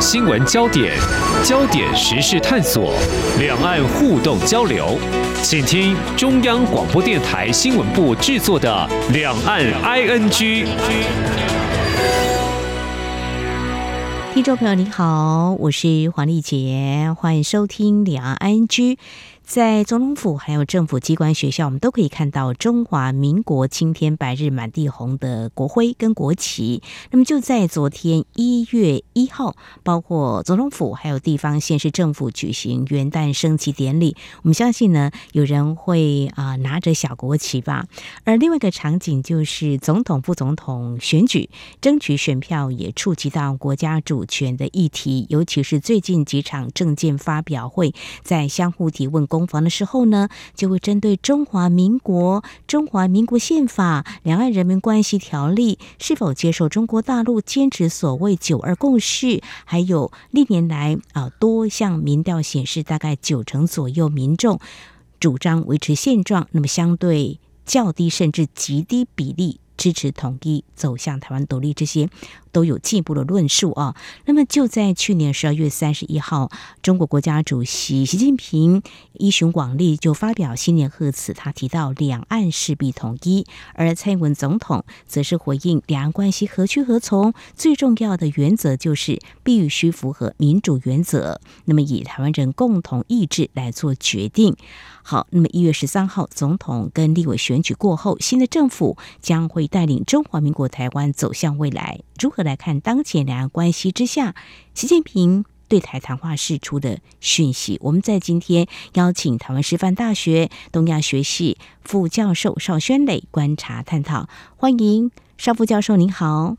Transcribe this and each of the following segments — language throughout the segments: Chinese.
新闻焦点，焦点时事探索，两岸互动交流，请听中央广播电台新闻部制作的《两岸 ING》。听众朋友，您好，我是黄丽杰，欢迎收听《两岸 ING》。在总统府还有政府机关、学校，我们都可以看到中华民国青天白日满地红的国徽跟国旗。那么就在昨天一月一号，包括总统府还有地方县市政府举行元旦升旗典礼。我们相信呢，有人会啊拿着小国旗吧。而另外一个场景就是总统、副总统选举，争取选票也触及到国家主权的议题，尤其是最近几场政见发表会，在相互提问公。攻防的时候呢，就会针对中华民国、中华民国宪法、两岸人民关系条例是否接受中国大陆坚持所谓“九二共识”，还有历年来啊多项民调显示，大概九成左右民众主张维持现状，那么相对较低甚至极低比例支持统一走向台湾独立，这些。都有进一步的论述啊。那么就在去年十二月三十一号，中国国家主席习近平一循广利就发表新年贺词，他提到两岸势必统一，而蔡英文总统则是回应两岸关系何去何从，最重要的原则就是必须符合民主原则，那么以台湾人共同意志来做决定。好，那么一月十三号，总统跟立委选举过后，新的政府将会带领中华民国台湾走向未来。如何来看当前两岸关系之下，习近平对台谈话释出的讯息？我们在今天邀请台湾师范大学东亚学系副教授邵轩磊观察探讨。欢迎邵副教授，您好。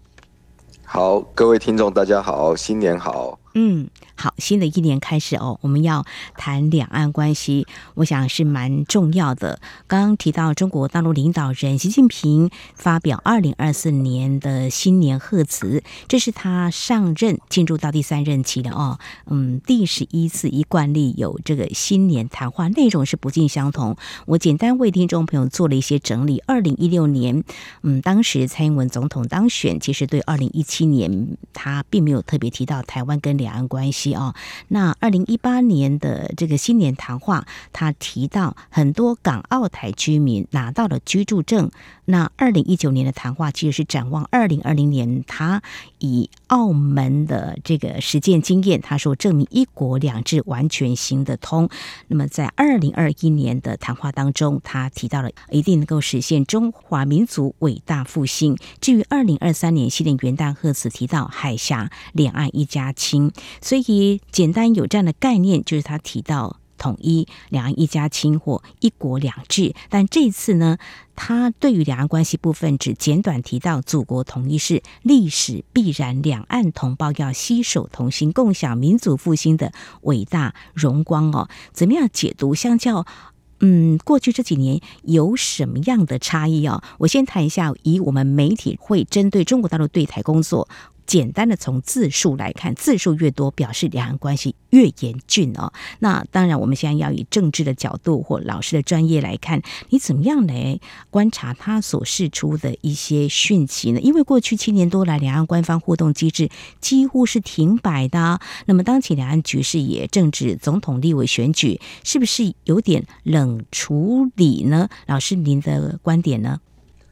好，各位听众，大家好，新年好。嗯。好，新的一年开始哦，我们要谈两岸关系，我想是蛮重要的。刚刚提到中国大陆领导人习近平发表二零二四年的新年贺词，这是他上任进入到第三任期的哦。嗯，第十一次一惯例有这个新年谈话，内容是不尽相同。我简单为听众朋友做了一些整理。二零一六年，嗯，当时蔡英文总统当选，其实对二零一七年他并没有特别提到台湾跟两岸关系。哦，那二零一八年的这个新年谈话，他提到很多港澳台居民拿到了居住证。那二零一九年的谈话其实是展望二零二零年，他以澳门的这个实践经验，他说证明一国两制完全行得通。那么在二零二一年的谈话当中，他提到了一定能够实现中华民族伟大复兴。至于二零二三年新年元旦贺词提到海峡两岸一家亲，所以简单有这样的概念，就是他提到。统一两岸一家亲或一国两制，但这次呢，他对于两岸关系部分只简短提到，祖国统一是历史必然，两岸同胞要携手同心，共享民族复兴的伟大荣光哦。怎么样解读？相较嗯，过去这几年有什么样的差异哦？我先谈一下，以我们媒体会针对中国大陆对台工作。简单的从字数来看，字数越多，表示两岸关系越严峻哦。那当然，我们现在要以政治的角度或老师的专业来看，你怎么样来观察他所释出的一些讯息呢？因为过去七年多来，两岸官方互动机制几乎是停摆的。那么，当前两岸局势也正值总统、立委选举，是不是有点冷处理呢？老师，您的观点呢？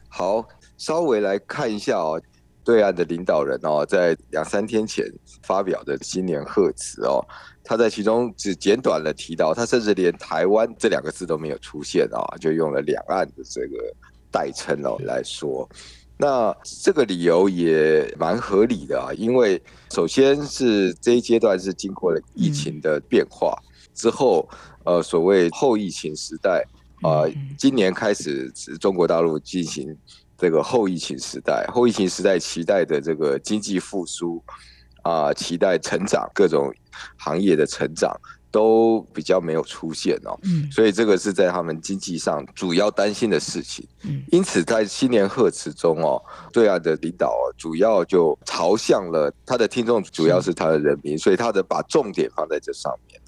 好，稍微来看一下哦。对岸的领导人哦，在两三天前发表的新年贺词哦，他在其中只简短的提到，他甚至连台湾这两个字都没有出现啊，就用了两岸的这个代称哦来说。那这个理由也蛮合理的啊，因为首先是这一阶段是经过了疫情的变化之后，呃，所谓后疫情时代啊，今年开始中国大陆进行。这个后疫情时代，后疫情时代期待的这个经济复苏啊、呃，期待成长，各种行业的成长都比较没有出现哦。嗯，所以这个是在他们经济上主要担心的事情。嗯，因此在新年贺词中哦，对岸的领导主要就朝向了他的听众，主要是他的人民，所以他的把重点放在这上面。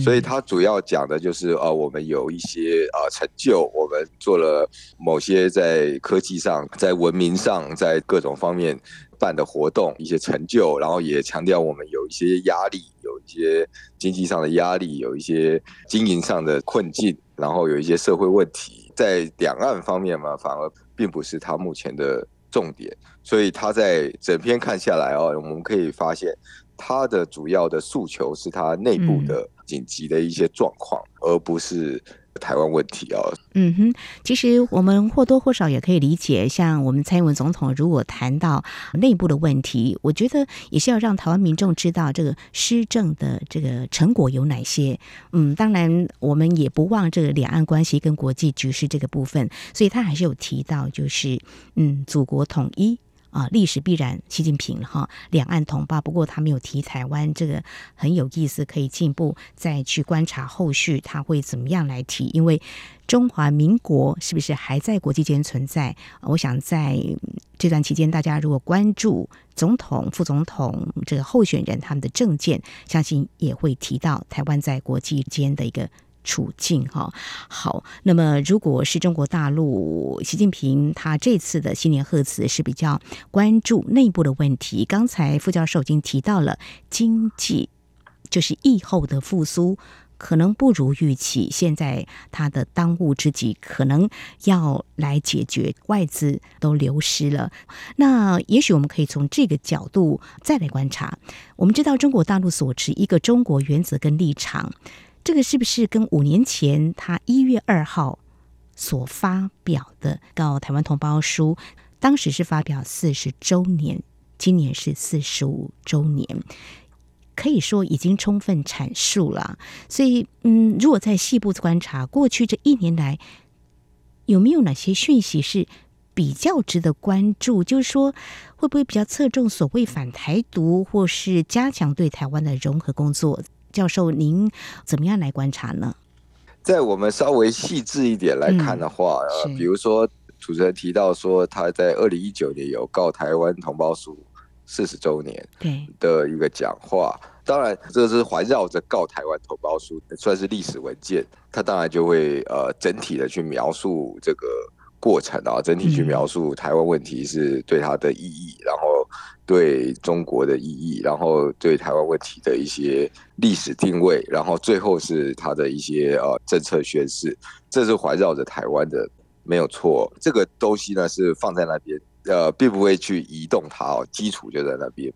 所以他主要讲的就是啊，我们有一些啊成就，我们做了某些在科技上、在文明上、在各种方面办的活动、一些成就，然后也强调我们有一些压力，有一些经济上的压力，有一些经营上的困境，然后有一些社会问题，在两岸方面嘛，反而并不是他目前的重点。所以他在整篇看下来哦，我们可以发现他的主要的诉求是他内部的紧急的一些状况，而不是。台湾问题啊，嗯哼，其实我们或多或少也可以理解，像我们蔡英文总统如果谈到内部的问题，我觉得也是要让台湾民众知道这个施政的这个成果有哪些。嗯，当然我们也不忘这个两岸关系跟国际局势这个部分，所以他还是有提到，就是嗯，祖国统一。啊，历史必然，习近平哈，两岸同胞。不过他没有提台湾，这个很有意思，可以进一步再去观察后续他会怎么样来提。因为中华民国是不是还在国际间存在？我想在这段期间，大家如果关注总统、副总统这个候选人他们的政见，相信也会提到台湾在国际间的一个。处境哈好，那么如果是中国大陆，习近平他这次的新年贺词是比较关注内部的问题。刚才副教授已经提到了经济，就是疫后的复苏可能不如预期。现在他的当务之急可能要来解决外资都流失了。那也许我们可以从这个角度再来观察。我们知道中国大陆所持一个中国原则跟立场。这个是不是跟五年前他一月二号所发表的告台湾同胞书，当时是发表四十周年，今年是四十五周年，可以说已经充分阐述了。所以，嗯，如果在细部观察过去这一年来，有没有哪些讯息是比较值得关注？就是说，会不会比较侧重所谓反台独，或是加强对台湾的融合工作？教授，您怎么样来观察呢？在我们稍微细致一点来看的话，嗯、呃，比如说主持人提到说他在二零一九年有告台湾同胞书四十周年的一个讲话，当然这是环绕着告台湾同胞书算是历史文件，他当然就会呃整体的去描述这个过程啊，整体去描述台湾问题是对它的意义，嗯、然后。对中国的意义，然后对台湾问题的一些历史定位，然后最后是它的一些呃政策宣示，这是环绕着台湾的，没有错。这个东西呢是放在那边，呃，并不会去移动它哦，基础就在那边。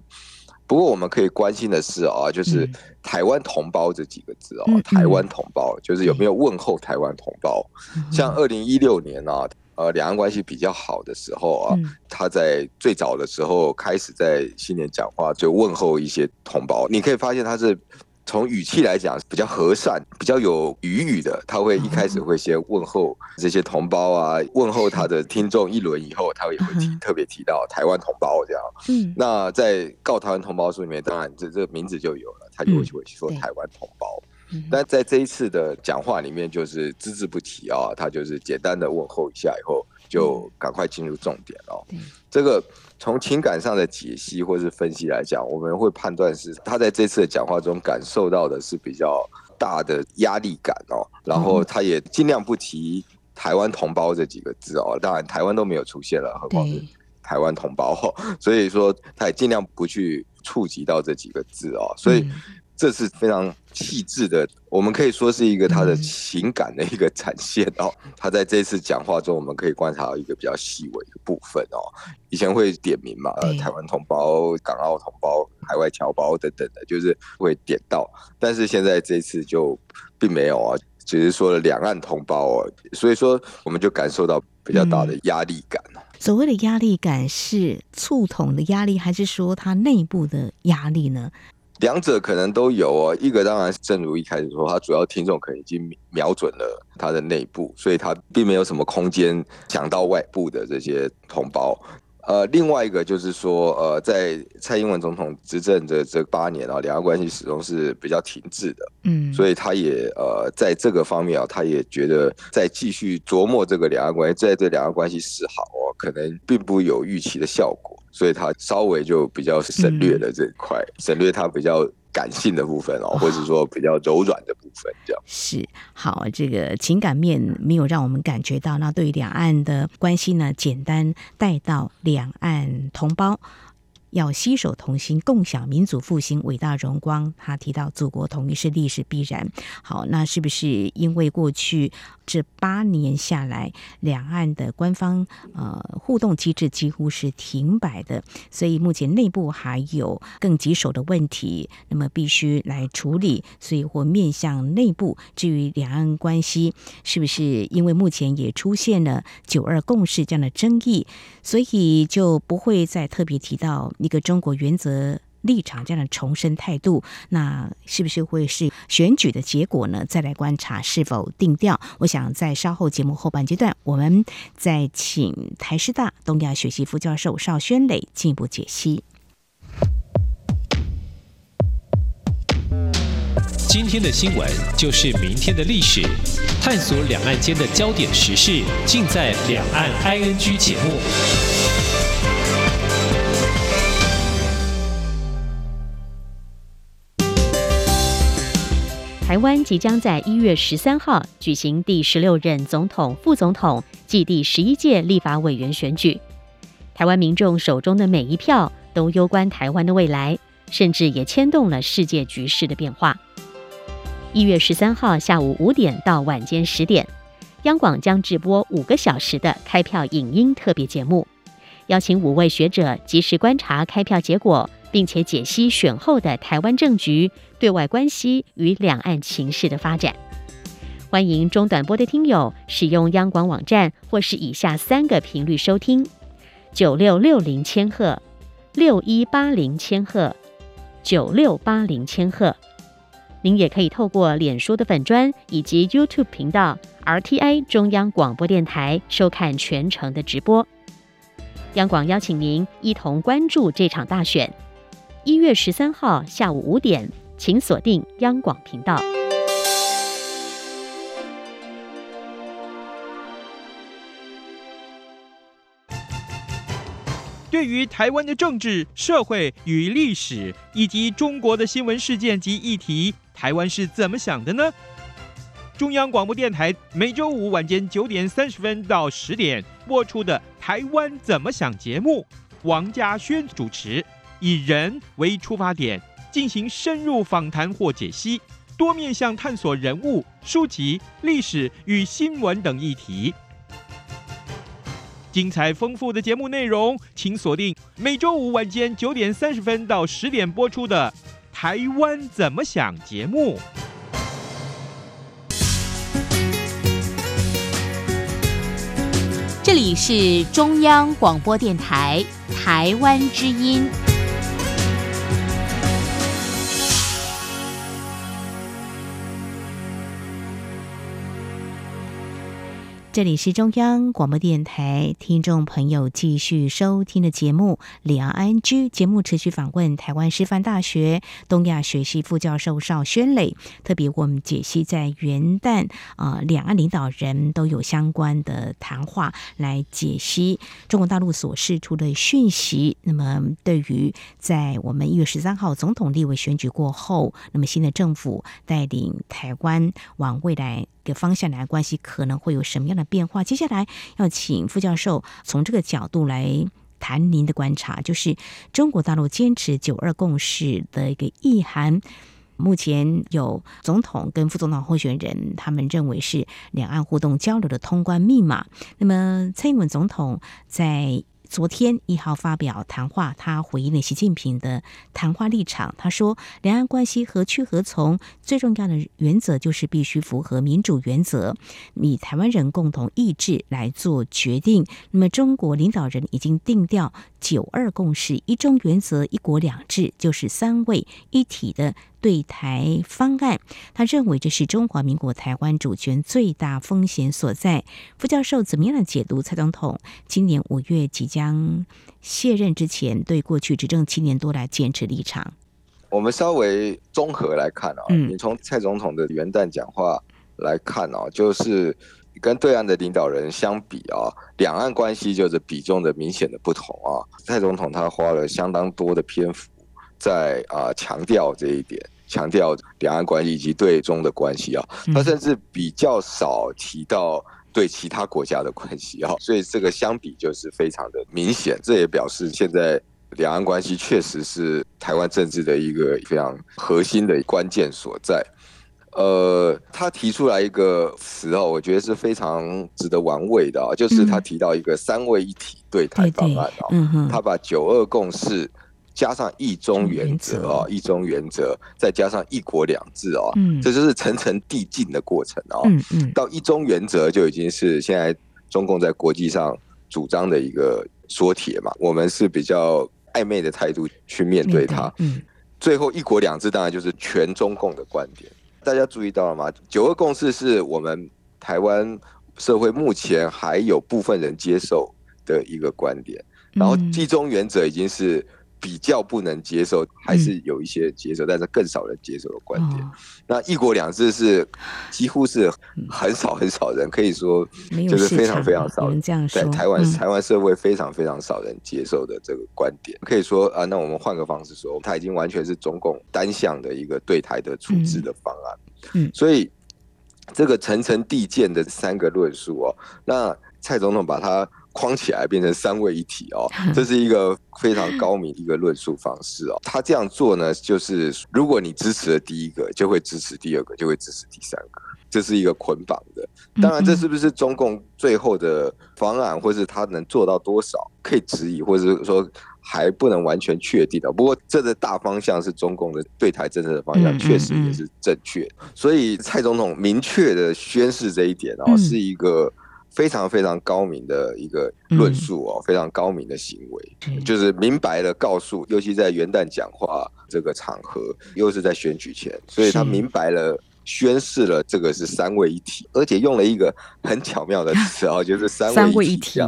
不过我们可以关心的是啊，就是台湾同胞这几个字啊，台湾同胞就是有没有问候台湾同胞？像二零一六年啊。呃，两岸关系比较好的时候啊，嗯、他在最早的时候开始在新年讲话就问候一些同胞。你可以发现他是从语气来讲比较和善、比较有语语的。他会一开始会先问候这些同胞啊，嗯、问候他的听众一轮以后，他也会提、嗯、特别提到台湾同胞这样。嗯，那在告台湾同胞书里面，当然这这个名字就有了，他就会会说台湾同胞。嗯但在这一次的讲话里面，就是只字不提啊，他就是简单的问候一下以后，就赶快进入重点哦。这个从情感上的解析或是分析来讲，我们会判断是他在这次的讲话中感受到的是比较大的压力感哦，然后他也尽量不提台湾同胞这几个字哦，当然台湾都没有出现了，何况是台湾同胞，所以说他也尽量不去触及到这几个字哦，所以。这是非常细致的，我们可以说是一个他的情感的一个展现哦。他在这次讲话中，我们可以观察到一个比较细微的部分哦。以前会点名嘛，呃，台湾同胞、港澳同胞、海外侨胞等等的，就是会点到。但是现在这次就并没有啊，只是说了两岸同胞哦。所以说，我们就感受到比较大的压力感。所谓的压力感是促统的压力，还是说他内部的压力呢？两者可能都有哦，一个当然正如一开始说，他主要听众可能已经瞄准了他的内部，所以他并没有什么空间讲到外部的这些同胞。呃，另外一个就是说，呃，在蔡英文总统执政的这八年啊，两岸关系始终是比较停滞的，嗯，所以他也呃在这个方面啊，他也觉得在继续琢磨这个两岸关系，在这两岸关系示好哦，可能并不有预期的效果，所以他稍微就比较省略了这一块，嗯、省略他比较。感性的部分哦，或者说比较柔软的部分，这样是好。这个情感面没有让我们感觉到。那对于两岸的关系呢，简单带到两岸同胞，要携手同心，共享民族复兴伟大荣光。他提到，祖国统一是历史必然。好，那是不是因为过去这八年下来，两岸的官方呃互动机制几乎是停摆的，所以目前内部还有更棘手的问题，那么必须来处理。所以或面向内部，至于两岸关系，是不是因为目前也出现了九二共识这样的争议，所以就不会再特别提到一个中国原则立场这样的重申态度？那是不是会是选举的结果呢？再来观察是否定调。我想在稍后节目后半阶段，我们再请台师大东亚学系副教授邵轩磊进一步解析。今天的新闻就是明天的历史，探索两岸间的焦点时事，尽在《两岸 ING》节目。台湾即将在一月十三号举行第十六任总统、副总统暨第十一届立法委员选举。台湾民众手中的每一票都攸关台湾的未来，甚至也牵动了世界局势的变化。一月十三号下午五点到晚间十点，央广将直播五个小时的开票影音特别节目，邀请五位学者及时观察开票结果，并且解析选后的台湾政局、对外关系与两岸情势的发展。欢迎中短波的听友使用央广网站或是以下三个频率收听：九六六零千赫、六一八零千赫、九六八零千赫。您也可以透过脸书的粉专以及 YouTube 频道 RTI 中央广播电台收看全程的直播。央广邀请您一同关注这场大选。一月十三号下午五点，请锁定央广频道。对于台湾的政治、社会与历史，以及中国的新闻事件及议题。台湾是怎么想的呢？中央广播电台每周五晚间九点三十分到十点播出的《台湾怎么想》节目，王嘉轩主持，以人为出发点，进行深入访谈或解析，多面向探索人物、书籍、历史与新闻等议题。精彩丰富的节目内容，请锁定每周五晚间九点三十分到十点播出的。台湾怎么想节目？这里是中央广播电台台湾之音。这里是中央广播电台，听众朋友继续收听的节目《两岸 ING》节目，持续访问台湾师范大学东亚学系副教授邵轩磊，特别我们解析在元旦啊，两岸领导人都有相关的谈话来解析中国大陆所释出的讯息。那么，对于在我们一月十三号总统立委选举过后，那么新的政府带领台湾往未来个方向来关系可能会有什么样的变化？接下来要请副教授从这个角度来谈您的观察，就是中国大陆坚持九二共识的一个意涵。目前有总统跟副总统候选人，他们认为是两岸互动交流的通关密码。那么蔡英文总统在。昨天一号发表谈话，他回应了习近平的谈话立场。他说：“两岸关系何去何从？最重要的原则就是必须符合民主原则，以台湾人共同意志来做决定。那么，中国领导人已经定调九二共识、一中原则、一国两制，就是三位一体的。”对台方案，他认为这是中华民国台湾主权最大风险所在。副教授怎么样的解读蔡总统今年五月即将卸任之前，对过去执政七年多来坚持立场？我们稍微综合来看啊，嗯，你从蔡总统的元旦讲话来看啊，就是跟对岸的领导人相比啊，两岸关系就是比重的明显的不同啊。蔡总统他花了相当多的篇幅在啊强调这一点。强调两岸关系以及对中的关系啊，他甚至比较少提到对其他国家的关系啊，所以这个相比就是非常的明显。这也表示现在两岸关系确实是台湾政治的一个非常核心的关键所在。呃，他提出来一个词哦，我觉得是非常值得玩味的啊，就是他提到一个三位一体对台方案啊，他把九二共识加上一中原则啊，一中原则再加上一国两制啊，嗯，这就是层层递进的过程啊，嗯嗯，到一中原则就已经是现在中共在国际上主张的一个缩铁嘛，我们是比较暧昧的态度去面对它，嗯，最后一国两制当然就是全中共的观点。大家注意到了吗？九二共识是我们台湾社会目前还有部分人接受的一个观点，然后一中原则已经是比较不能接受，还是有一些接受，但是更少人接受的观点。那一国两制是几乎是很少很少人，可以说就是非常非常少人在台湾台湾社会非常非常少人接受的这个观点。可以说啊，那我们换个方式说，它已经完全是中共单向的一个对台的处置的方案。嗯，所以这个层层递进的三个论述哦，那蔡总统把它框起来变成三位一体哦，这是一个非常高明的一个论述方式哦。他这样做呢，就是如果你支持了第一个，就会支持第二个，就会支持第三个，这是一个捆绑的。当然，这是不是中共最后的方案，或是他能做到多少，可以质疑，或者是说。还不能完全确定的，不过这个大方向是中共的对台政策的方向，确实也是正确。所以蔡总统明确的宣示这一点哦，是一个非常非常高明的一个论述哦，非常高明的行为，就是明白了告诉，尤其在元旦讲话这个场合，又是在选举前，所以他明白了宣誓了这个是三位一体，而且用了一个很巧妙的词哦，就是 三位一体。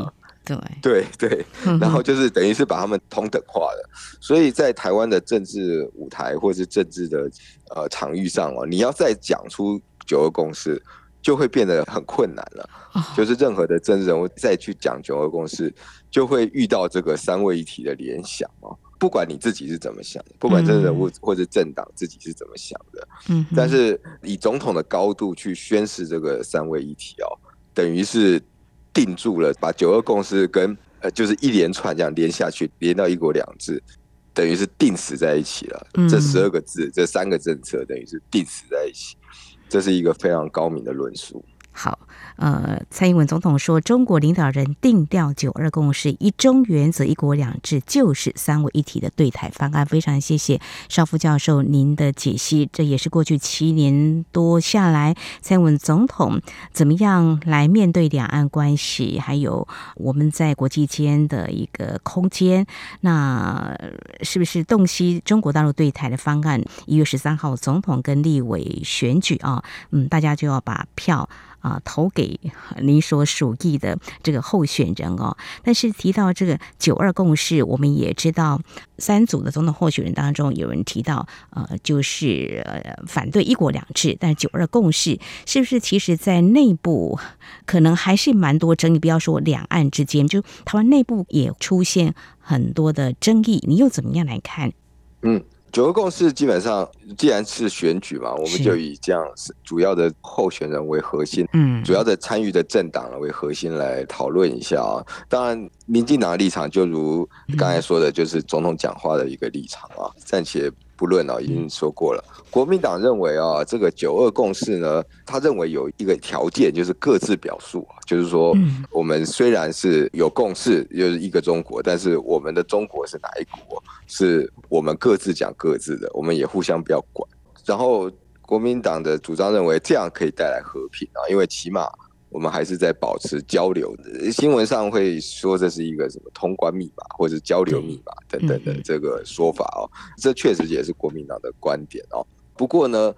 对。对对，然后就是等于是把他们同等化了，所以在台湾的政治舞台或是政治的呃场域上哦，你要再讲出九二共识，就会变得很困难了。就是任何的政治人物再去讲九二共识，就会遇到这个三位一体的联想哦。不管你自己是怎么想的，不管政治人物或者政党自己是怎么想的，嗯，但是以总统的高度去宣示这个三位一体哦，等于是。定住了，把九二共识跟呃，就是一连串这样连下去，连到一国两制，等于是定死在一起了。嗯、这十二个字，这三个政策，等于是定死在一起，这是一个非常高明的论述。好，呃，蔡英文总统说，中国领导人定调九二共识，一中原则，一国两制就是三位一体的对台方案。非常谢谢邵副教授您的解析，这也是过去七年多下来，蔡英文总统怎么样来面对两岸关系，还有我们在国际间的一个空间，那是不是洞悉中国大陆对台的方案？一月十三号总统跟立委选举啊，嗯，大家就要把票。啊，投给您所属意的这个候选人哦。但是提到这个九二共识，我们也知道三组的总统候选人当中有人提到，呃，就是呃反对一国两制。但九二共识是不是其实在内部可能还是蛮多争议？不要说两岸之间，就台湾内部也出现很多的争议。你又怎么样来看？嗯。九个共识基本上，既然是选举嘛，我们就以这样主要的候选人为核心，嗯，主要的参与的政党为核心来讨论一下啊。当然，民进党的立场就如刚才说的，就是总统讲话的一个立场啊，暂且。不论啊，已经说过了。国民党认为啊，这个九二共识呢，他认为有一个条件，就是各自表述，就是说，我们虽然是有共识，就是一个中国，但是我们的中国是哪一国，是我们各自讲各自的，我们也互相不要管。然后国民党的主张认为，这样可以带来和平啊，因为起码。我们还是在保持交流的，新闻上会说这是一个什么通关密码或者交流密码等等的这个说法哦，这确实也是国民党的观点哦。不过呢，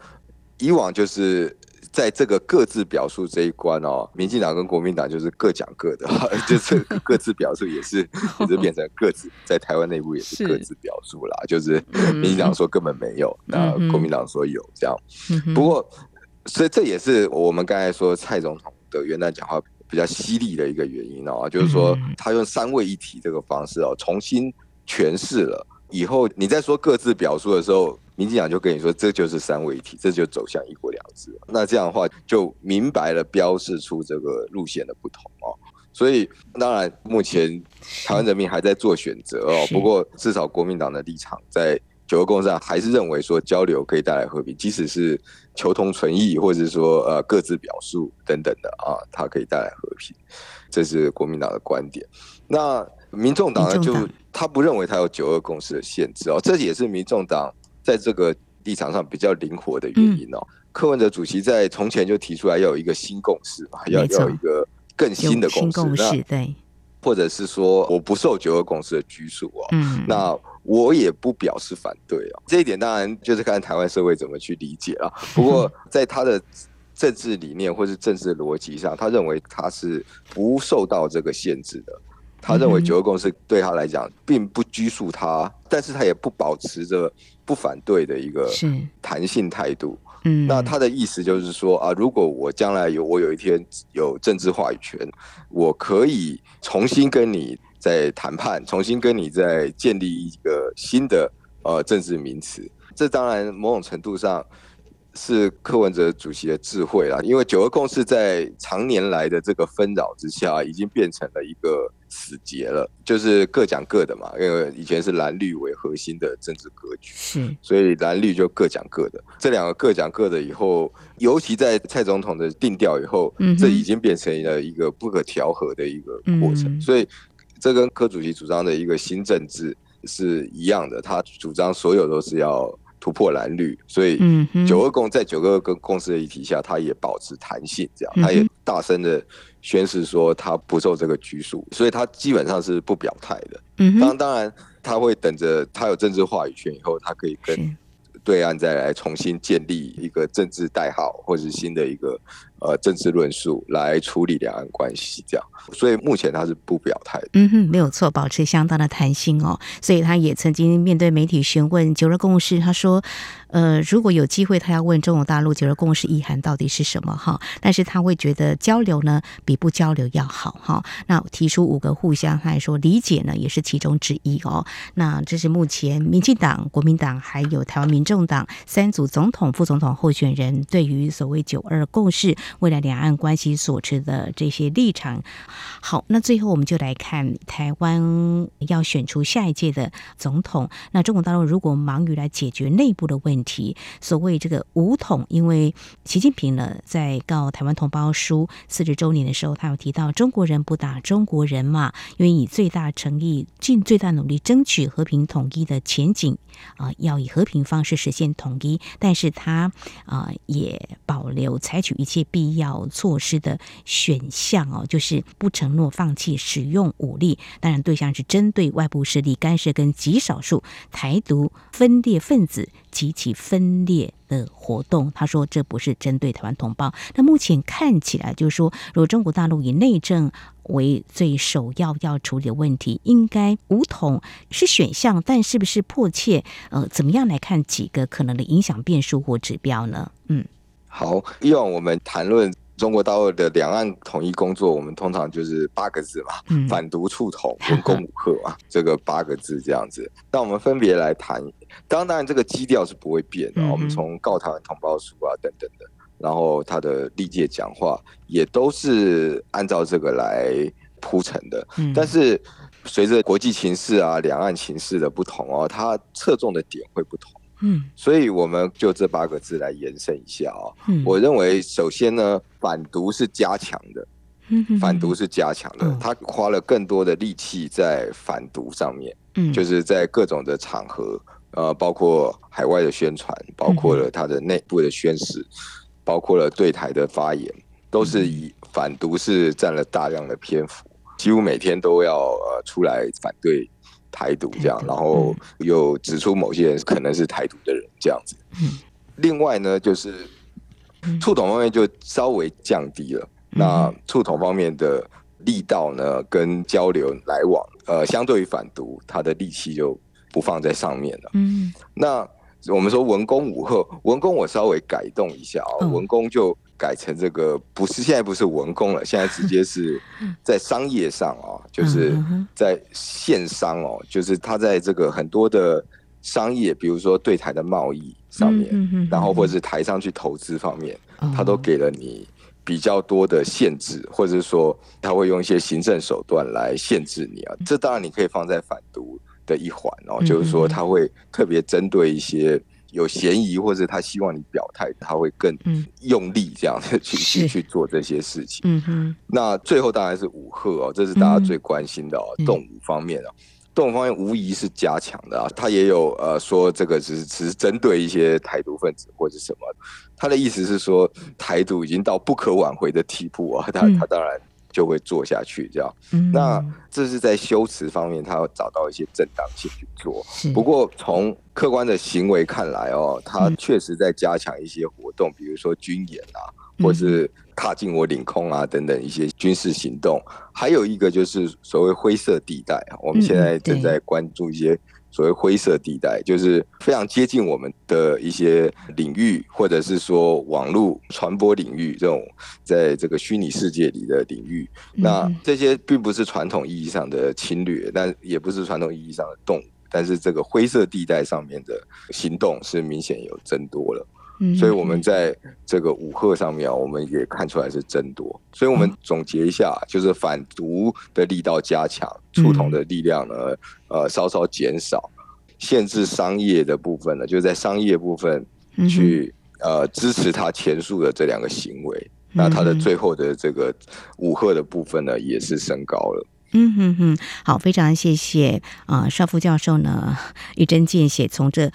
以往就是在这个各自表述这一关哦，民进党跟国民党就是各讲各的，就是各自表述也是也是变成各自在台湾内部也是各自表述啦，就是民进党说根本没有，那国民党说有这样。不过，所以这也是我们刚才说蔡总统。的元旦讲话比较犀利的一个原因哦，就是说他用三位一体这个方式哦，重新诠释了以后，你在说各自表述的时候，民进党就跟你说这就是三位一体，这就走向一国两制。那这样的话就明白了标示出这个路线的不同哦。所以当然目前台湾人民还在做选择哦。不过至少国民党的立场在九二共识上还是认为说交流可以带来和平，即使是求同存异，或者是说呃各自表述等等的啊，它可以带来和平，这是国民党的观点。那民众党呢，就他不认为他有九二共识的限制哦，这也是民众党在这个立场上比较灵活的原因哦。嗯柯文哲主席在从前就提出来要有一个新共识嘛，要要有一个更新的共识，共识对，或者是说我不受九二共识的拘束哦，嗯，那我也不表示反对哦，这一点当然就是看台湾社会怎么去理解了。不过 在他的政治理念或是政治逻辑上，他认为他是不受到这个限制的。他认为九二共识对他来讲并不拘束他，但是他也不保持着不反对的一个弹性态度。嗯，那他的意思就是说啊，如果我将来有我有一天有政治话语权，我可以重新跟你在谈判，重新跟你在建立一个新的呃政治名词。这当然某种程度上是柯文哲主席的智慧啦，因为九二共识在常年来的这个纷扰之下，已经变成了一个。死结了，就是各讲各的嘛，因为以前是蓝绿为核心的政治格局，是，所以蓝绿就各讲各的。这两个各讲各的以后，尤其在蔡总统的定调以后，嗯，这已经变成了一个不可调和的一个过程。嗯、所以，这跟柯主席主张的一个新政治是一样的，他主张所有都是要。突破蓝绿，所以九二共在九二共共识的议题下，他也保持弹性，这样他也大声的宣示说他不受这个拘束，所以他基本上是不表态的。当当然他会等着他有政治话语权以后，他可以跟对岸再来重新建立一个政治代号，或者是新的一个呃政治论述来处理两岸关系，这样。所以目前他是不表态的。嗯哼，没有错，保持相当的弹性哦。所以他也曾经面对媒体询问九二共识，他说：“呃，如果有机会，他要问中国大陆九二共识意涵到底是什么？哈，但是他会觉得交流呢比不交流要好哈。那提出五个互相，他还说理解呢也是其中之一哦。那这是目前民进党、国民党还有台湾民众党三组总统、副总统候选人对于所谓九二共识未来两岸关系所持的这些立场。”好，那最后我们就来看台湾要选出下一届的总统。那中国大陆如果忙于来解决内部的问题，所谓这个武统，因为习近平呢在告台湾同胞书四十周年的时候，他有提到中国人不打中国人嘛，因为以最大诚意、尽最大努力争取和平统一的前景啊，要以和平方式实现统一，但是他啊也保留采取一切必必要措施的选项哦，就是不。承诺放弃使用武力，当然对象是针对外部势力干涉跟极少数台独分裂分子及其分裂的活动。他说这不是针对台湾同胞。那目前看起来就是说，如果中国大陆以内政为最首要要处理的问题，应该武统是选项，但是不是迫切？呃，怎么样来看几个可能的影响变数或指标呢？嗯，好，以往我们谈论。中国大陆的两岸统一工作，我们通常就是八个字嘛，嗯、反独促统、文攻武克嘛，这个八个字这样子。那我们分别来谈，当然这个基调是不会变的。嗯、我们从告台湾同胞书啊等等的，然后他的历届讲话也都是按照这个来铺陈的。嗯、但是随着国际情势啊、两岸情势的不同哦，它侧重的点会不同。嗯，所以我们就这八个字来延伸一下啊。嗯，我认为首先呢，反毒是加强的，反毒是加强的，他花了更多的力气在反毒上面，嗯，就是在各种的场合，呃，包括海外的宣传，包括了他的内部的宣示，包括了对台的发言，都是以反毒是占了大量的篇幅，几乎每天都要呃出来反对。台独这样，然后又指出某些人可能是台独的人这样子。另外呢，就是触统方面就稍微降低了。那触统方面的力道呢，跟交流来往，呃，相对于反独，他的力气就不放在上面了。嗯，那我们说文公武赫，文公我稍微改动一下啊，文公就。改成这个不是现在不是文工了，现在直接是 在商业上哦，就是在线商哦，就是他在这个很多的商业，比如说对台的贸易上面，然后或者是台商去投资方面，他都给了你比较多的限制，或者是说他会用一些行政手段来限制你啊。这当然你可以放在反毒的一环哦，就是说他会特别针对一些有嫌疑或者他希望你表态，他会更用力这样去去去做这些事情。嗯哼。那最后当然是武吓哦，这是大家最关心的哦，动物方面哦。动物方面无疑是加强的啊，他也有呃说这个只是只是针对一些台独分子或者什么，他的意思是说台独已经到不可挽回的地步啊，他他当然就会做下去这样。嗯、那这是在修辞方面，他要找到一些正当性去做。不过从客观的行为看来哦，他确实在加强一些活动，比如说军演啊，或是。踏进我领空啊，等等一些军事行动，还有一个就是所谓灰色地带。我们现在正在关注一些所谓灰色地带，就是非常接近我们的一些领域，或者是说网络传播领域这种在这个虚拟世界里的领域。那这些并不是传统意义上的侵略，但也不是传统意义上的动物，但是这个灰色地带上面的行动是明显有增多了。所以我们在这个五赫上面啊，我们也看出来是增多。所以我们总结一下，就是反毒的力道加强，出统的力量呢，呃，稍稍减少，限制商业的部分呢，就是在商业部分去呃支持他前述的这两个行为。那他的最后的这个五赫的部分呢，也是升高了。嗯哼哼，好，非常谢谢啊，邵副教授呢一针见血从这。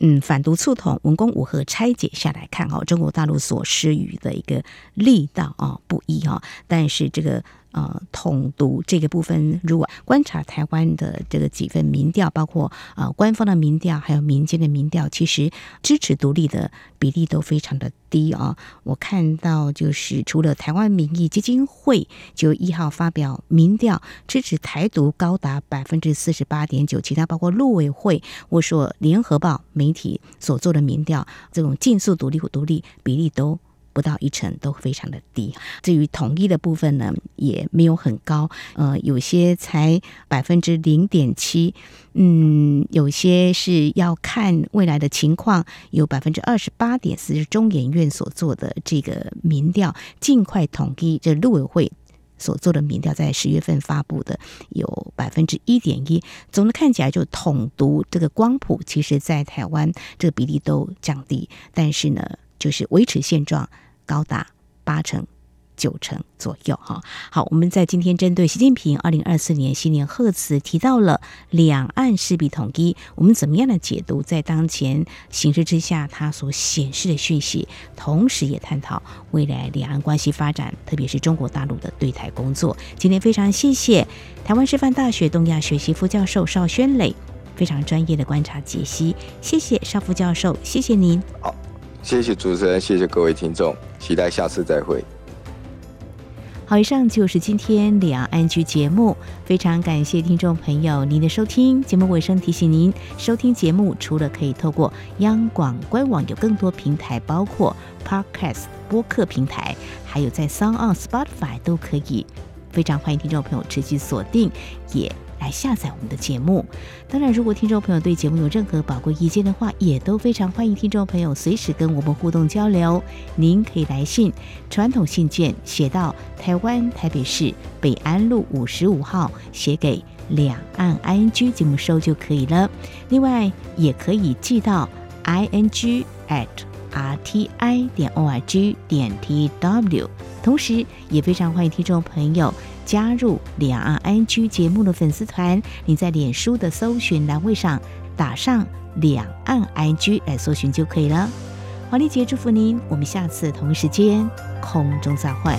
嗯，反独促统、文攻武赫拆解下来看哦，中国大陆所施予的一个力道啊不一啊，但是这个。呃，统独这个部分，如果观察台湾的这个几份民调，包括呃官方的民调，还有民间的民调，其实支持独立的比例都非常的低啊。我看到就是除了台湾民意基金会九月一号发表民调，支持台独高达百分之四十八点九，其他包括陆委会，或说联合报媒体所做的民调，这种竞速独立或独立比例都。不到一成都非常的低，至于统一的部分呢，也没有很高，呃，有些才百分之零点七，嗯，有些是要看未来的情况，有百分之二十八点四是中研院所做的这个民调，尽快统一，这陆委会所做的民调在十月份发布的有百分之一点一，总的看起来就统独这个光谱，其实在台湾这个比例都降低，但是呢，就是维持现状。高达八成、九成左右哈。好，我们在今天针对习近平二零二四年新年贺词提到了两岸势必统一，我们怎么样的解读在当前形势之下它所显示的讯息，同时也探讨未来两岸关系发展，特别是中国大陆的对台工作。今天非常谢谢台湾师范大学东亚学系副教授邵轩磊非常专业的观察解析，谢谢邵副教授，谢谢您。好。谢谢主持人，谢谢各位听众，期待下次再会。好，以上就是今天两岸剧节目，非常感谢听众朋友您的收听。节目尾声提醒您，收听节目除了可以透过央广官网，有更多平台，包括 Podcast 播客平台，还有在 Sound On Spotify 都可以。非常欢迎听众朋友持续锁定，也。下载我们的节目。当然，如果听众朋友对节目有任何宝贵意见的话，也都非常欢迎听众朋友随时跟我们互动交流。您可以来信，传统信件写到台湾台北市北安路五十五号，写给两岸 ING 节目收就可以了。另外，也可以寄到 ing at rti 点 org 点 tw。同时，也非常欢迎听众朋友。加入两岸 ING 节目的粉丝团，你在脸书的搜寻栏位上打上两岸 ING 来搜寻就可以了。华丽姐祝福您，我们下次同一时间空中再会。